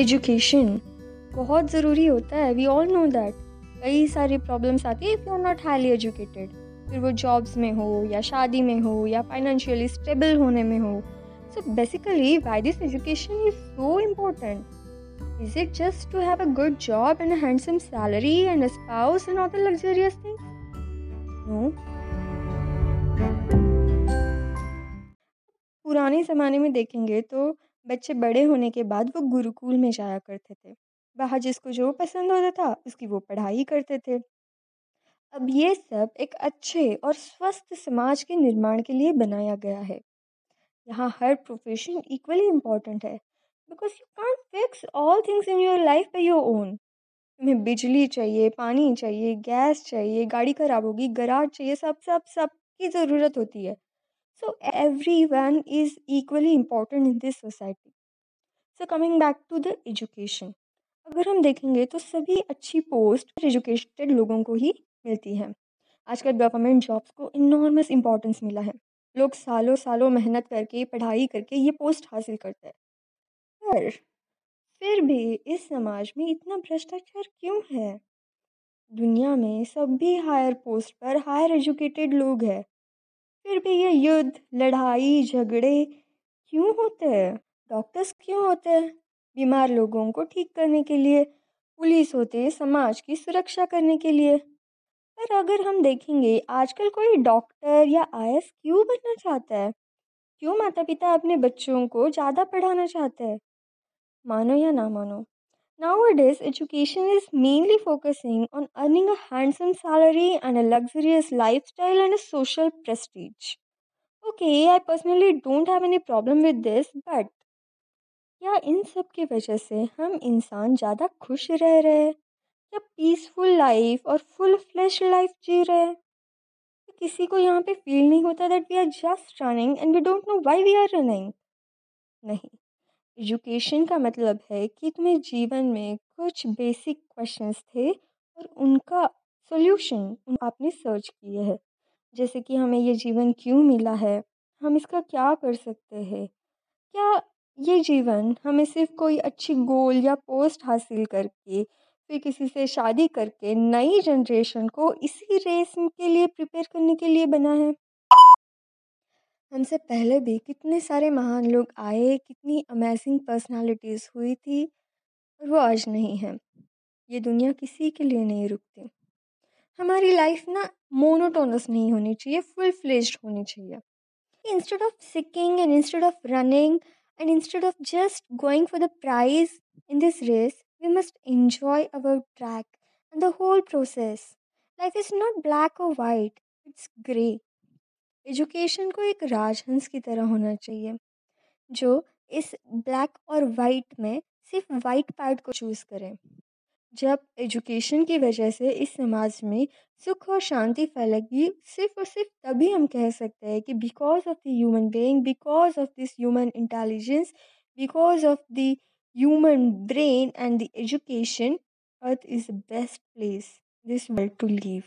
Education बहुत ज़रूरी होता है। वी ऑल नो दैट कई सारी प्रॉब्लम्स आती है if you are not highly educated फिर वो जॉब्स में हो या शादी में हो या फाइनेंशियली स्टेबल होने में हो। So basically why this education is so important is it just to have a good job and handsome salary and spouse and other luxurious things no पुराने ज़माने में देखेंगे तो बच्चे बड़े होने के बाद वो गुरुकुल में जाया करते थे। वहाँ जिसको जो पसंद होता था, उसकी वो पढ़ाई करते थे। अब ये सब एक अच्छे और स्वस्थ समाज के निर्माण के लिए बनाया गया है। यहाँ हर प्रोफेशन इक्वली इंपॉर्टेंट है। Because you can't fix all things in your life by your own तुम्हें बिजली चाहिए, पानी चाहिए गैस चाहिए, गाड़ी खराब होगी गराज चाहिए, सब सब सब की ज़रूरत होती है। So, everyone is equally important in this society. So, coming back to the education. अगर हम देखेंगे तो सभी अच्छी पोस्ट एजुकेटेड लोगों को ही मिलती हैं। आजकल गवर्नमेंट जॉब्स को इनॉर्मस इम्पोर्टेंस मिला है। लोग सालों सालों मेहनत करके, पढ़ाई करके ये पोस्ट हासिल करते हैं। पर फिर भी इस समाज में इतना भ्रष्टाचार क्यों है? दुनिया में सभी हायर पोस्ट पर हायर एजुकेटेड लोग हैं। फिर भी ये युद्ध, लड़ाई, झगड़े क्यों होते हैं? डॉक्टर्स क्यों होते हैं? बीमार लोगों को ठीक करने के लिए, पुलिस होते हैं समाज की सुरक्षा करने के लिए। पर अगर हम देखेंगे, आजकल कोई डॉक्टर या आई क्यों बनना चाहता है? क्यों माता पिता अपने बच्चों को ज़्यादा पढ़ाना चाहते हैं? मानो या ना मानो Nowadays, education is mainly focusing on earning a handsome salary and a luxurious lifestyle and a social prestige. Okay, I personally don't have any problem with this, but क्या इन सब की वजह से हम इंसान ज़्यादा खुश रह रहे हैं या पीसफुल लाइफ और फुल फ्लैश लाइफ जी रहे हैं तो किसी को यहाँ पे फील नहीं होता that we are just running and we don't know why we are running नहीं एजुकेशन का मतलब है कि तुम्हें जीवन में कुछ बेसिक क्वेश्चंस थे और उनका सॉल्यूशन आपने सर्च किए है। जैसे कि हमें ये जीवन क्यों मिला है? हम इसका क्या कर सकते हैं? क्या ये जीवन हमें सिर्फ़ कोई अच्छी गोल या पोस्ट हासिल करके, फिर किसी से शादी करके नई जनरेशन को इसी रेस के लिए प्रिपेयर करने के लिए बना है? हमसे पहले भी कितने सारे महान लोग आए, कितनी अमेजिंग पर्सनालिटीज़ हुई थी और वो आज नहीं है। ये दुनिया किसी के लिए नहीं रुकती। हमारी लाइफ ना मोनोटोनस नहीं होनी चाहिए फुल फ्लेज्ड होनी चाहिए। Instead of seeking and instead of running and instead of just going for the prize in this race we must enjoy our track and the whole process life is not black और white it's grey education को एक राजहंस की तरह होना चाहिए, जो इस black और वाइट में सिर्फ़ वाइट पार्ट को चूज़ करें। जब एजुकेशन की वजह से इस समाज में सुख और शांति फैलेगी, सिर्फ़ और सिर्फ़ तभी हम कह सकते हैं कि because of the human being because of this human intelligence because of the human brain and the education earth is the best place this world to live